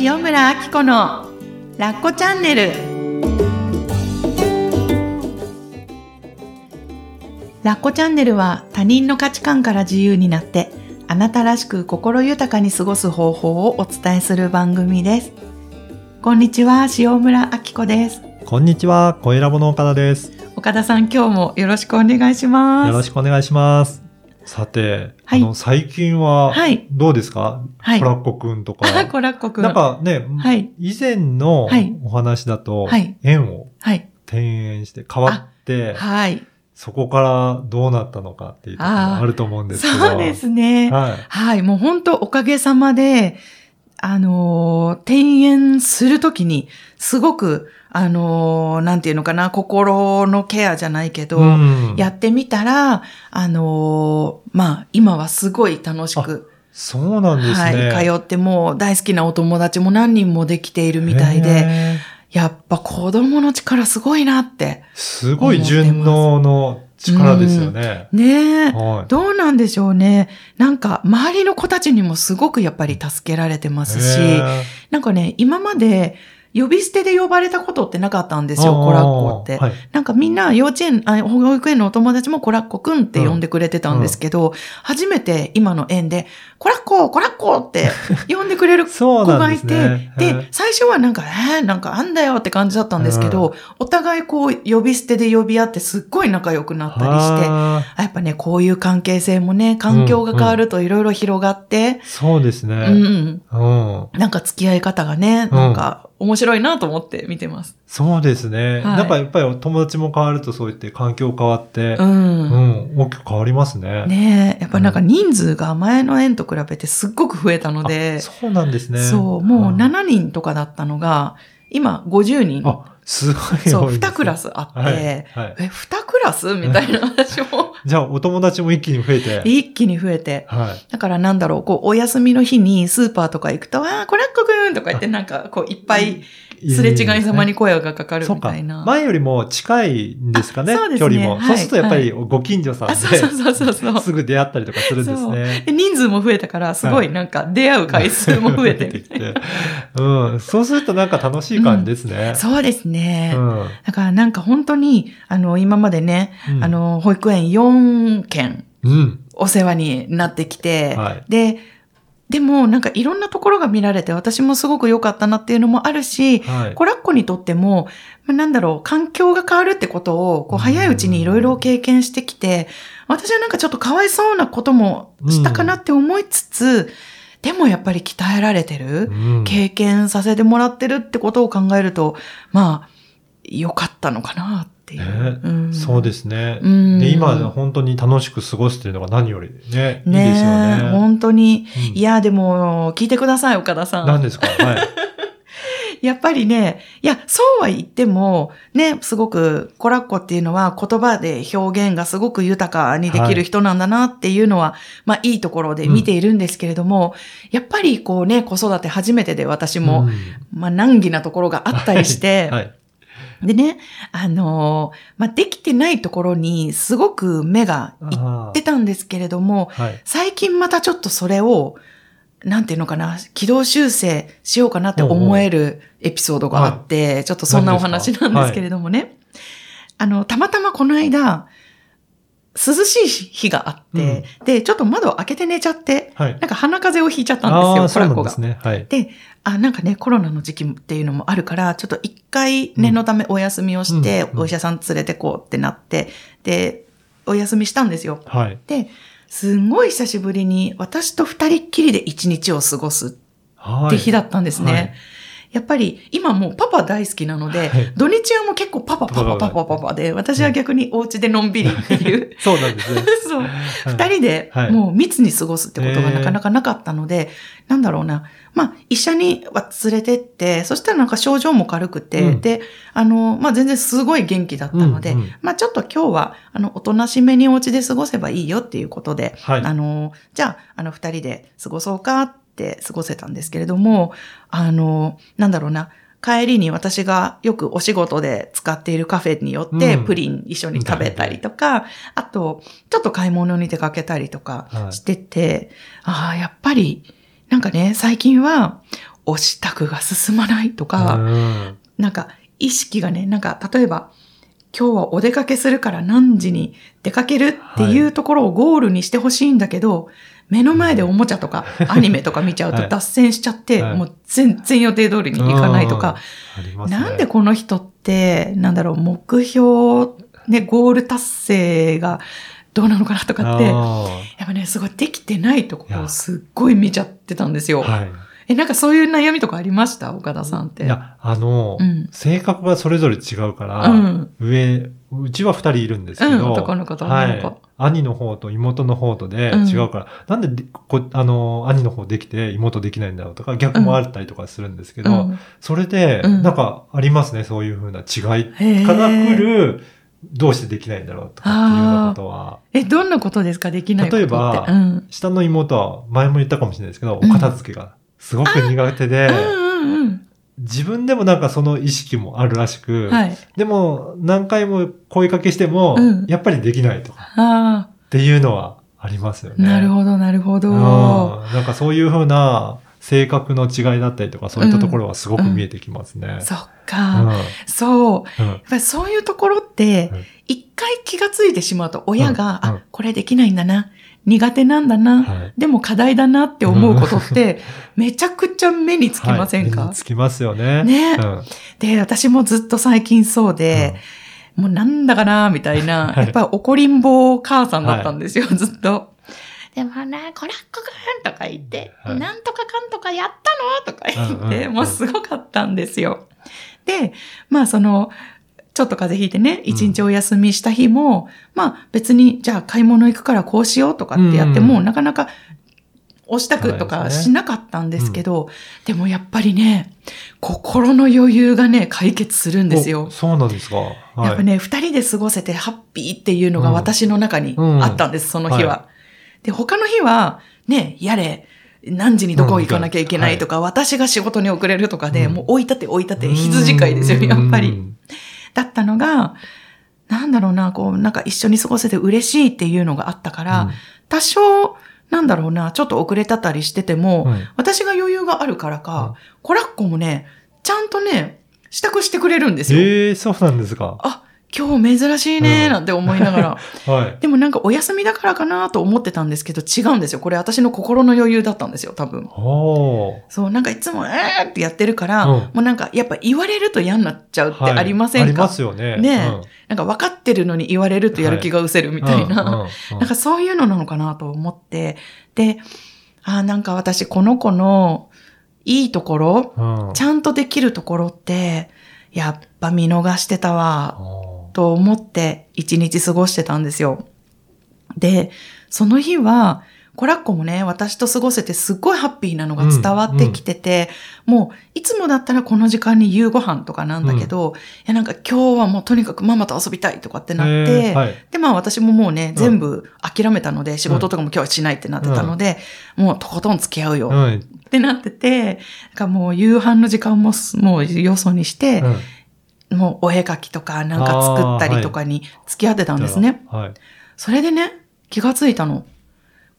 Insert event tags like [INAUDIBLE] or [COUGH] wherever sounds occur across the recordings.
塩村あき子のラッコチャンネルラッコチャンネルは他人の価値観から自由になってあなたらしく心豊かに過ごす方法をお伝えする番組ですこんにちは塩村あき子ですこんにちは、小ラボの岡田です。岡田さん今日もよろしくお願いしますよろしくお願いします。さて、はい。あの、最近ははい、どうですか、はい。コラッコくんとか。あ [LAUGHS] コラッコくん。なんかね、はい。以前のはい。お話だと、はい。縁をはい。転園して変わって、はい。そこからどうなったのかっていうところもあると思うんですけど。そうですね。はい。はい、もう本当おかげさまで、あのー、転園するときに、すごく、あのー、なんていうのかな、心のケアじゃないけど、うんやってみたら、あのー、まあ、今はすごい楽しく、そうなんですね。はい、通ってもう大好きなお友達も何人もできているみたいで、やっぱ子供の力すごいなって。すごい順応の力ですよね。ねえ。はい。どうなんでしょうね。なんか、周りの子たちにもすごくやっぱり助けられてますし、へなんかね、今まで呼び捨てで呼ばれたことってなかったんですよ、ーコラッコって。はい。なんかみんな幼稚園、あ保育園のお友達もコラッコくんって呼んでくれてたんですけど、初めて今の園で、コラッココラッコって呼んでくれる [LAUGHS] 子がいて、ね。でへ最初はなんか、えー、なんかあんだよって感じだったんですけど、お互いこう呼び捨てで呼び合ってすっごい仲良くなったりして、やっぱね、こういう関係性もね、環境が変わるといろいろ広がって、ーそうですうん、ね。うん。なんか付き合い方がね、なんか面白いなと思って見てます。そうですね。はいなんかやっぱり友達も変わるとそう言って環境変わって、う。うんん、大きく変わりますね。ねえ、やっぱなんか人数が前の園と比べてすっごく増えたので、あそうなんですね。そう、もうあ7人とかだったのが、今50人。あ、すごい。そう、2クラスあって、はい。はい、え、2クラス？みたいな私も [LAUGHS] じゃあ、お友達も一気に増えて。一気に増えて。はい。だからなんだろう、こう、お休みの日にスーパーとか行くと、ああ、これっこくんとか言ってなんか、こう、いっぱいすれ違いざまに声がかかるみたいな。。前よりも近いんですかね。あそうですね距離も。はいそうするとやっぱりご近所さんあ、で、そうそうそうそう。[LAUGHS] すぐ出会ったりとかするんですね。で人数も増えたから、すごいなんか出会う回数も増えてみたいな。て。[LAUGHS] うん。そうするとなんか楽しい感じですね。そうですね。うん。だからなんか本当に、あの、今までね、うんあの、保育園4件うん。お世話になってきて、はいで、でもなんかいろんなところが見られて私もすごく良かったなっていうのもあるし、はい。コラッコにとっても、まあなんだろう、環境が変わるってことを、こう、早いうちにいろいろ経験してきて、私はなんかちょっとかわいそうなこともしたかなって思いつつ、でもやっぱり鍛えられてる、うん経験させてもらってるってことを考えると、まあ、良かったのかなっていう。ねうんそうですね。うんで、今本当に楽しく過ごすっていうのが何よりね、いいですよね。本当に。うんいや、でも、聞いてください、岡田さん。何ですか？はい。[LAUGHS] やっぱりね、いや、そうは言っても、ね、すごく、コラッコっていうのは言葉で表現がすごく豊かにできる人なんだなっていうのは、まあいいところで見ているんですけれども、やっぱりこうね、子育て初めてで私も、うんまあ難儀なところがあったりして、[LAUGHS] はい。でね、あのーまあできてないところにすごく目がいあってたんですけれども、ーはい。最近またちょっとそれを、なんていうのかな、軌道修正しようかなって思えるエピソードがあって、ちょっとそんなお話なんですけれどもね。あの、たまたまこの間、涼しい日があって、で、ちょっと窓を開けて寝ちゃって、はい。なんか鼻風邪をひいちゃったんですよ、コラコがです。ね。はい。で、あ、なんかね、コロナの時期っていうのもあるから、ちょっと一回念のためお休みをして、うんうんお医者さん連れてこうってなって、で、お休みしたんですよ。はい。で、すんごい久しぶりに私と二人っきりで一日を過ごすはい。って日だったんですね。はいやっぱり今もうパパ大好きなので、はい。土日はもう結構パパパパパパパパで、私は逆にお家でのんびりっていう、そうなんですね。[LAUGHS] そう、はい。二人ではい。もう密に過ごすってことがなかなかなかったので、なんだろうな。まあ、医者には連れてって、そしたらなんか症状も軽くて、うん。で、あの、まあ全然すごい元気だったので、うんうん。まあちょっと今日は、あの、おとなしめにお家で過ごせばいいよっていうことで、はい。あの、じゃあ、あの、二人で過ごそうかって過ごせたんですけれども、あの、なんだろうな。帰りに私がよくお仕事で使っているカフェによってうん。プリン一緒に食べたりとか、あと、ちょっと買い物に出かけたりとかはい。してて、ああ、やっぱり、なんかね、最近は、お支度が進まないとか、うん。なんか意識がね、なんか例えば、今日はお出かけするから何時に出かけるっていうところをゴールにしてほしいんだけど、目の前でおもちゃとかアニメとか見ちゃうはいと脱線しちゃって、はいもう全然予定通りに行かないとか、ね。なんでこの人って、なんだろう、目標、ね、ゴール達成がどうなのかなとかって、やあっぱね、すごいできてないところをすっごい見ちゃってたんですよ。ーはい。え、なんかそういう悩みとかありました？岡田さんって。いや、あの、うん性格がそれぞれ違うから、うん上、うちは二人いるんですけど、うん男の子と女の子はい。兄の方と妹の方とでうん。違うから、なんででこ、あの、兄の方できて妹できないんだろうとか、逆もあったりとかするんですけど、うん。それで、うん。なんかありますね、そういう風な違い。から来る、どうしてできないんだろうとかっていうようなことは、え、どんなことですか？できない。例えばうん。下の妹は前も言ったかもしれないですけど、うんお片付けがすごく苦手で、うんうんうん。自分でもなんかその意識もあるらしく、はい。でも何回も声かけしても、うんやっぱりできないとかあっていうのはありますよあ、ね。なるほど、なるほど。うんなんかそういうふうな性格の違いだったりとか、そういったところはすごく見えてきますね。そっうんか。そう。うんやっぱりそういうところってうん、一回気がついてしまうと、親が、うんうんあ、これできないんだな、苦手なんだな、はい。でも課題だなって思うことって、[LAUGHS] めちゃくちゃ目につきませんか、はい。目につきますよね。ね。うんで、私もずっと最近そうで、もうなんだかな、みたいな、はい。やっぱり怒りんぼ母さんだったんですよ、ずっと。でもね、コラッコくんとか言って、はい。なんとかかんとかやったの？とか言って、うんうんうん。もうすごかったんですよ。で、まあその、ちょっと風邪ひいてね、一日お休みした日も、まあ別に、じゃあ買い物行くからこうしようとかってやっても、うん。なかなか押したくとかしなかったんですけど、でもやっぱりね、心の余裕がね、解決するんですよ。お。そうなんですか。はい。やっぱね、二人で過ごせてハッピーっていうのがうん。私の中にあったんです、その日は。はで、他の日は、ね、やれ、何時にどこ行かなきゃいけないとか、私が仕事に遅れるとかで、うん。もう置いたて置いたて、羊飼いですよ、やっぱり。うん。だったのが、なんだろうな、こう、なんか一緒に過ごせて嬉しいっていうのがあったから、うん多少、なんだろうな、ちょっと遅れたたりしてても、うん私が余裕があるからか、コラッコもね、ちゃんとね、支度してくれるんですよ。ええそうなんですか。あ、今日珍しいね、うんなんて思いながら。[LAUGHS] はい。でもなんかお休みだからかなと思ってたんですけど、違うんですよ。これ私の心の余裕だったんですよ、多分。そう、なんかいつも、えーってやってるから、うんもうなんか、やっぱ言われると嫌になっちゃうってありませんか、はいありますよね。ねえうんなんか分かってるのに言われるとやる気が失せるみたいな。うんうんうんなんかそういうのなのかなと思って。で、あーなんか私この子のいいところ、うんちゃんとできるところって、やっぱ見逃してたわ、と思って一日過ごしてたんですよ。で、その日は、コラッコもね、私と過ごせてすっごいハッピーなのが伝わってきてて、もう、いつもだったらこの時間に夕ご飯とかなんだけど、いやなんか今日はもうとにかくママと遊びたいとかってなって、えーはい。で、まあ私ももうね、ん。全部諦めたので、仕事とかも今日はしないってなってたので、もうとことん付き合うようんってなってて、なんかもう夕飯の時間もすもうよそにして、うんもうお絵描きとかなんか作ったりとかに付き合ってたんですね。はい。それでね、気がついたの。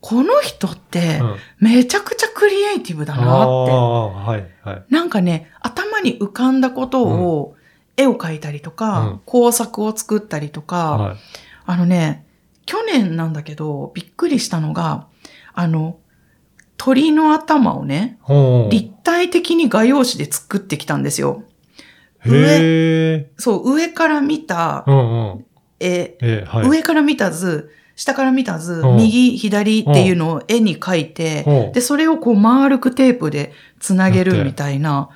この人ってうんめちゃくちゃクリエイティブだなって。はい、はい。なんかね、頭に浮かんだことを絵を描いたりとか、うん工作を作ったりとか、はい。あのね、去年なんだけど、びっくりしたのが、あの、鳥の頭をね、立体的に画用紙で作ってきたんですよ。へえ。そう、上から見たうんうん。絵、えーはい。上から見た図、下から見た図、うん右、左っていうのを絵に描いて、うんで、それをこう丸くテープでつなげるみたいな、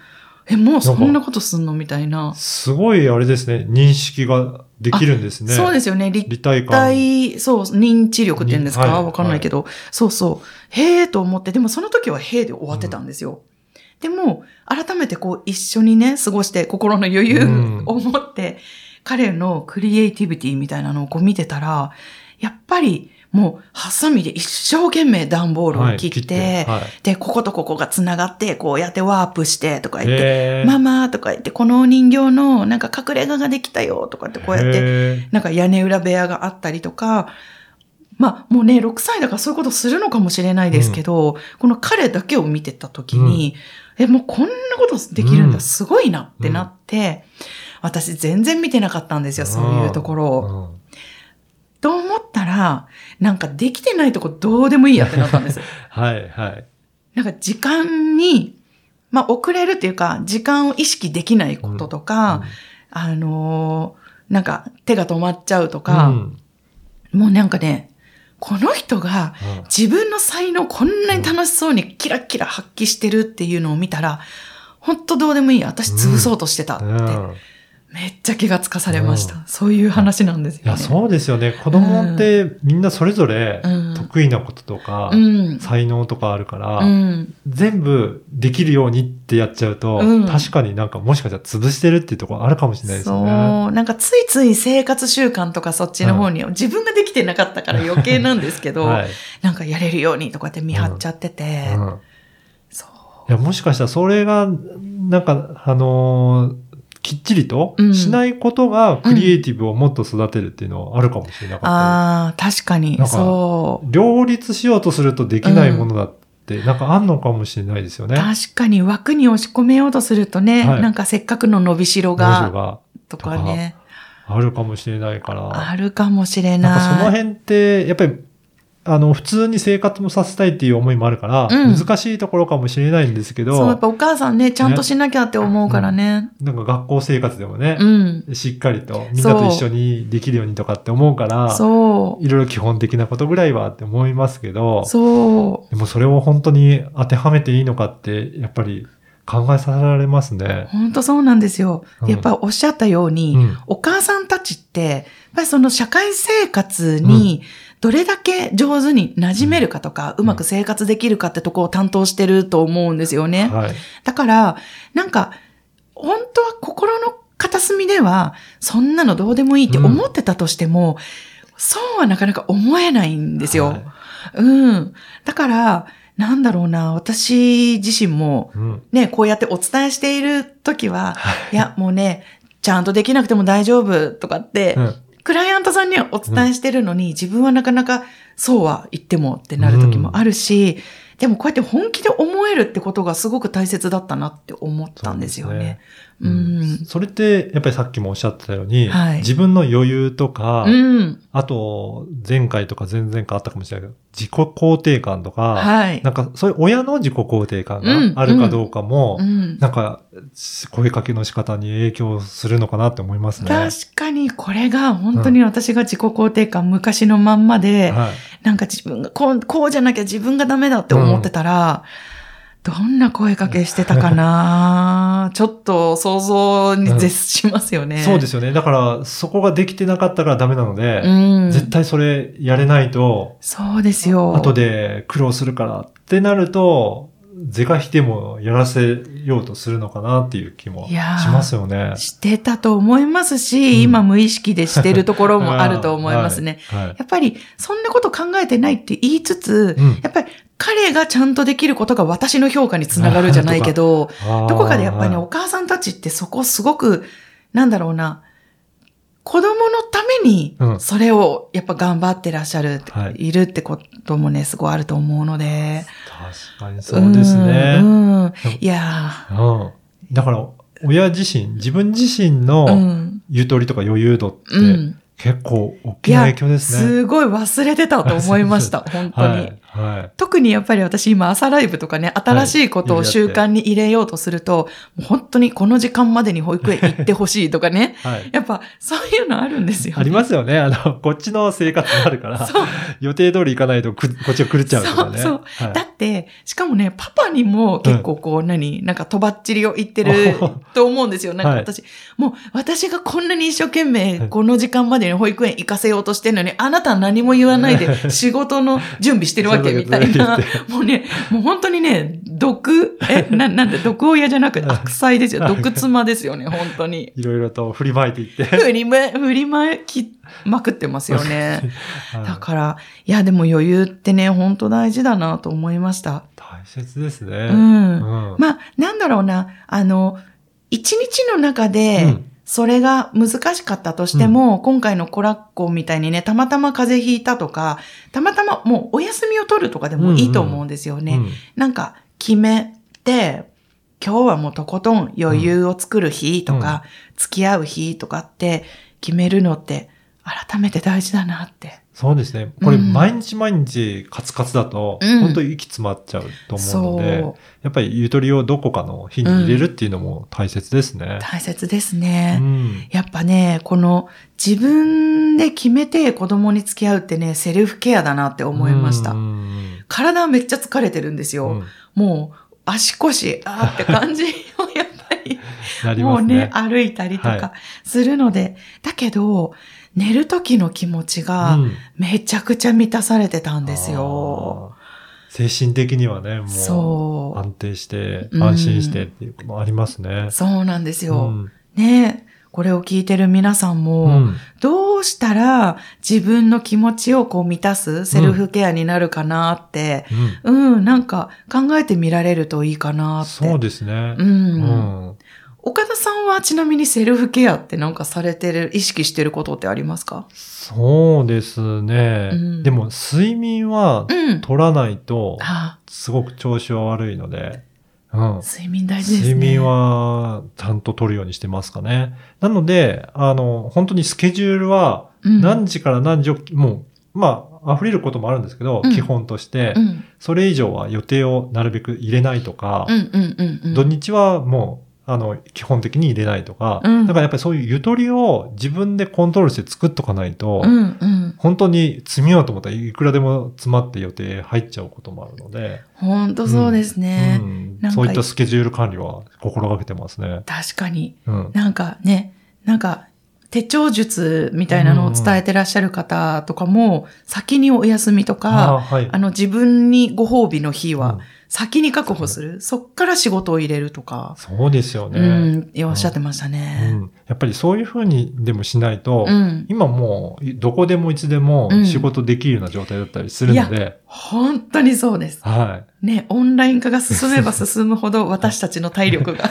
え、もうそんなことすんのみたいな。すごい、あれですね。認識ができるんですね。そうですよね。立立体感。体、そう、認知力って言うんですか？にはいわかんないけど、そうそう。へえと思って、でもその時はへえで終わってたんですよ。でも、改めてこう一緒にね、過ごして心の余裕うん。を持って、彼のクリエイティビティみたいなのをこう見てたら、やっぱりもうハサミで一生懸命段ボールを切って、はい。で、こことここが繋がって、こうやってワープしてとか言って、ママとか言って、このお人形のなんか隠れ家ができたよとかってこうやってへなんか屋根裏部屋があったりとか、まあもうね、6歳だからそういうことするのかもしれないですけど、この彼だけを見てた時に、え、もうこんなことできるんだ、うんすごいなってなって、私全然見てなかったんですよ、そういうところを。うんと思ったら、なんかできてないとこどうでもいいやってなったんです。[LAUGHS] はい、はい。なんか時間に、まあ遅れるっていうか、時間を意識できないこととか、あのーなんか手が止まっちゃうとうか、んもうなんかね、この人がうん。自分の才能こんなに楽しそうにキラキラ発揮してるっていうのを見たら、ほんとどうでもいいや。私潰そうとしてたって、うんめっちゃ気がつかされました。うんそういう話なんですよね。いや、そうですよね。子供ってみんなそれぞれうん得意なこととか、うん。才能とかあるから、うん。全部できるようにってやっちゃうと、うん確かになんかもしかしたら潰してるっていうところあるかもしれないですよね。そう。なんかついつい生活習慣とかそっちの方に、自分ができてなかったから余計なんですけど、[LAUGHS] はい。なんかやれるようにとかって見張っちゃってて、うんそう。いや、もしかしたらそれが、なんか、あのーきっちりとうんしないことがクリエイティブをもっと育てるっていうのはあるかもしれなかったああ、確かにそう。両立しようとするとできないものだって、なんかあんのかもしれないですよね。確かに枠に押し込めようとするとね、はいなんかせっかくの伸びしろが、がとかね、あるかもしれないから。あるかもしれなんかそのない。辺って、やっぱり、あの、普通に生活もさせたいっていう思いもあるから、うん難しいところかもしれないんですけそう、やっど、ぱお母さんね、ちゃんとしなきゃって思うからね。なんか学校生活でもねう、ん。しっかりとみんなと一緒にできるようにとかって思うから、そう。いろいろ基本的なことぐらいはって思いますけど、そでもそれを本当に当てはめていいのかって、やっぱり考えさせられますう。ね。本当そうなんですよ。うんやっぱおっしゃったように、うんお母さんたちって、やっぱりその社会生活にどれだけ上手に馴染めるかとか、うまく生活できるかってとこを担当してると思うんですよね。はい。だから、なんか、本当は心の片隅では、そんなのどうでもいいって思ってたとしても、そうはなかなか思えないんですよ。はいうん。だから、なんだろうな、私自身も、うん。ね、こうやってお伝えしているときは、いや、もうね、ちゃんとできなくても大丈夫とかって、うんクライアントさんにはお伝えしてるのに、自分はなかなかそうは言ってもってなる時もあるし、でもこうやって本気で思えるってことがすごく大切だったなって思ったんですよね。ううんん。それって、やっぱりさっきもおっしゃってたように、はい自分の余裕とか、うん。あと、前回とか前々回あったかもしれないけど、自己肯定感とか、はい。なんかそういう親の自己肯定感うんがあるかどうかも、うん。なんか声かけの仕方に影響するのかなって思いますね。確かにこれが本当に私が自己肯定感昔のまんまで、はい。なんか自分がこう、こうじゃなきゃ自分がダメだって思ってたら、どんな声かけしてたかな？[LAUGHS] ちょっと想像に絶しますよね。そうですよね。だから、そこができてなかったからダメなので、うん。絶対それやれないと、そうですよ。後で苦労するからってなると、是が非でもやらせようとするのかなっていう気もしますよね。してたと思いますし、うん今無意識でしてるところもあると思いますね。[LAUGHS] はい。はいやっぱり、そんなこと考えてないって言いつつ、うんやっぱり彼がちゃんとできることが私の評価につながるじゃないけど、どこかでやっぱりね、はいお母さんたちってそこすごく、なんだろうな、子供のためにう、んそれをやっぱ頑張ってらっしゃる、はいい、るってこともね、すごいあると思うので。確かにそうですね。うん。うんいやうん。だから、親自身、自分自身のん。ゆとりとか余裕度って、うん。結構大きな影響ですね。すごい忘れてたと思いました、本当に。はい。はい。特にやっぱり私今朝ライブとかね、新しいことを習慣に入れようとすると、もう本当にこの時間までに保育園行ってほしいとかね。[LAUGHS] はい。やっぱそういうのあるんですよ、ね。ありますよね。あの、こっちの生活があるから、[LAUGHS] そう。予定通り行かないとくこっちが狂っちゃうとかね。そうはいだって、しかもね、パパにも結構こう、何、なんかとばっちりを言ってる [LAUGHS] と思うんですよ。なんかはい私、もう私がこんなに一生懸命はいこの時間までに保育園行かせようとしてるのに、あなたは何も言わないで仕事の準備してるわけみたいな。[LAUGHS] もうね、もう本当にね、毒、え、な、なんで、毒親じゃなくて [LAUGHS] 悪妻ですよ。毒妻ですよね、本当に。いろいろと振りまいていって。振りま、振りまきまくってますよね。[LAUGHS] はいだから、いや、でも余裕ってね、本当大事だなと思いました。大切ですね。うんうんまあ、なんだろうな、あの、一日の中うでん、それが難しかったとしても、今回のコラッコみたいにね、たまたま風邪ひいたとか、たまたまもうお休みを取るとかでもいいと思うんですよね。うんなんか決めて、今日はもうとことん余裕を作る日とか、付き合う日とかって決めるのって改めて大事だなって。そうですね。これ、うん毎日毎日カツカツだと、うん本当に息詰まっちゃうと思うので、そう。やっぱりゆとりをどこかの日に入れるっていうのも大切ですね。大切ですうね。ん。やっぱね、この自分で決めて子供に付き合うってね、セルフケアだなって思いました。うん体めっちゃ疲れてるんですよ。うんもう足腰、あーって感じを [LAUGHS] やっぱり、なりもうね。歩いたりとはかするので、だけど、寝る時の気持ちがうんめちゃくちゃ満たされてたんですよ。あー精神的にはね、もう。安定して、うん安心してっていうのもありますね。そうなんですよ。うんねこれを聞いてる皆さんも、うんどうしたら自分の気持ちをこう満たすセルフケアになるかなって、うん、なんか考えてみられるといいかなって。そうですね。う。うんん。岡田さんはちなみにセルフケアってなんかされてる、意識してることってありますか？そうですね。うんでも、睡眠はうん。取らないと、あすごく調子は悪いので、うん。睡眠大事ですね。睡眠はちゃんと取るようにしてますかね。なので、あの、本当にスケジュールはうん、何時から何時を、もう、まあ、溢れることもあるんですけど、うん基本として、うん。それ以上は予定をなるべく入れないとか、うんうんうんうん。土日はもう、あの、基本的に入れないとか、うんだからやっぱりそういうゆとりを自分でコントロールして作っとかないと、うんうん。本当に詰めようと思ったらいくらでも詰まって予定入っちゃうこともあるので、ほんとそうですね。うんなんかそういったスケジュール管理は心がけてますね。確かに。うん。なんかね、なんか、手帳術みたいなのを伝えてらっしゃる方とかも、先にお休みとか、あはい。あの自分にご褒美の日はうん先に確保する？そっから仕事を入れるとか、そうですよね。うん、おっしゃってましたうね。んやっぱりそういうふうにでもしないと、うん。今もうどこでもいつでもうん仕事できるような状態だったりするので、本当にそうです。はい。ね、オンライン化が進めば進むほど私たちの体力が。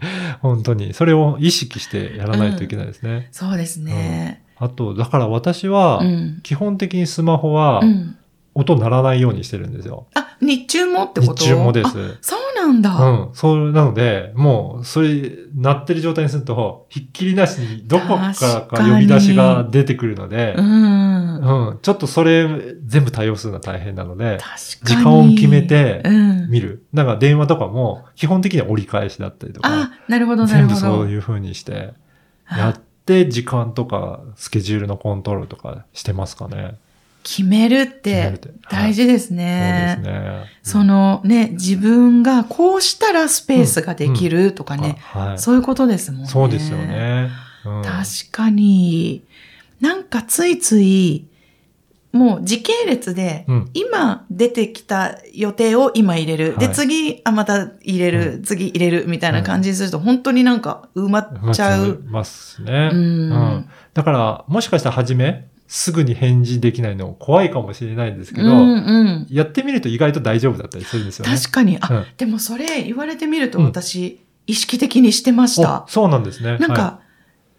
[LAUGHS] 本当に。それを意識してやらないといけないですね。そうですね。あと、だから私はう、ん。基本的にスマホはうん。音鳴らないようにしてるんですよ。あ、日中もってこと？日中もです。あそうなんだ。うん。そう、なので、もう、それ、鳴ってる状態にすると、ひっきりなしに、どこから確か呼び出しが出てくるのでう、ん。うん。ちょっとそれ、全部対応するのは大変なので、確かに。時間を決めてうん。見る。だから電話とかも、基本的には折り返しだったりとか、あ、なるほど、な全部るほど。そういう風にして、やって、時間とか、スケジュールのコントロールとかしてますかね。決めるってて大事ですね。そうですね。そのね、自分がこうしたらスペースができるとかうんね、あはい。そういうことですもんね。そうですよ。ね。うん確かに。なんかついつい、もう時系列で、うん。今出てきた予定を今入れる。で、はい次、あ、また入れる、次入れるみたいな感じにすると、本当になんか埋まっちゃう。ますね。うんうんだから、もしかしたら初め、すぐに返事できないの怖いかもしれないんですけど、うんうん。やってみると意外と大丈夫だったりするんですよね。確かに。あ、うんでもそれ言われてみるとうん私、意識的にしてましたお。そうなんですね。なんか、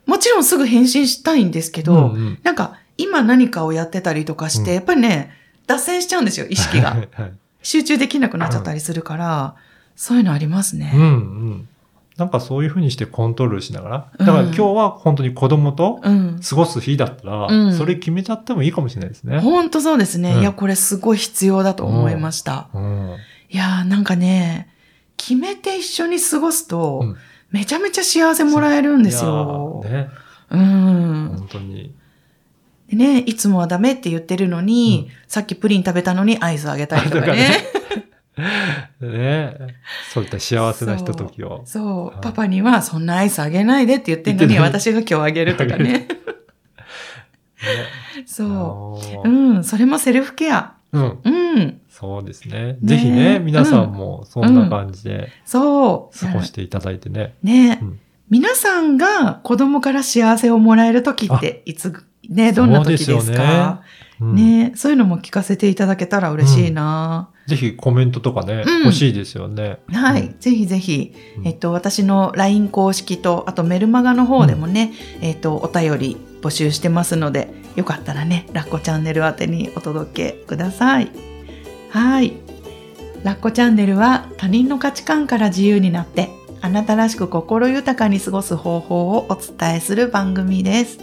もちろんすぐ返信したいんですけはい、ど、うんうんなんか今何かをやってたりとかして、うんやっぱりね、脱線しちゃうんですよ、意識が。[LAUGHS] はいはい集中できなくなっちゃったりするから、そういうのありますね。うんうん。なんかそういうふうにしてコントロールしながら。だからうん今日は本当に子供とうん。過ごす日だったら、うんそれ決めちゃってもいいかもしれないですね。ほんとそうですね。うんいや、これすごい必要だと思いました。うん。いやー、なんかね、決めて一緒に過ごすと、うんめちゃめちゃ幸せもらえるんですよね。うん。本当に。でね、いつもはダメって言ってるのに、うんさっきプリン食べたのにアイスあげたりとかね。[LAUGHS] ねそういった幸せなひとときを。そう、はいパパにはそんなアイスあげないでって言ってんのに、私が今日あげるとかね。ね [LAUGHS] そう。うん、それもセルフケア。うん。うん、そうですね。ねぜひね、皆さんもそんな感じでそう。過ごしていただいてね。ね、うん皆さんが子供から幸せをもらえる時っていつ、ね、どんな時ですそうですよかうんね、そういうのも聞かせていただけたら嬉しいな、ぜひコメントとかね、うん欲しいですよね。はい、うんぜひぜひ、うんえっと、私の LINE 公式と、あとメルマガの方でもね、えっと、お便り募集してますので、よかったらね、ラッコチャンネル宛てにお届けください。はい。ラッコチャンネルは他人の価値観から自由になって、あなたらしく心豊かに過ごす方法をお伝えする番組です。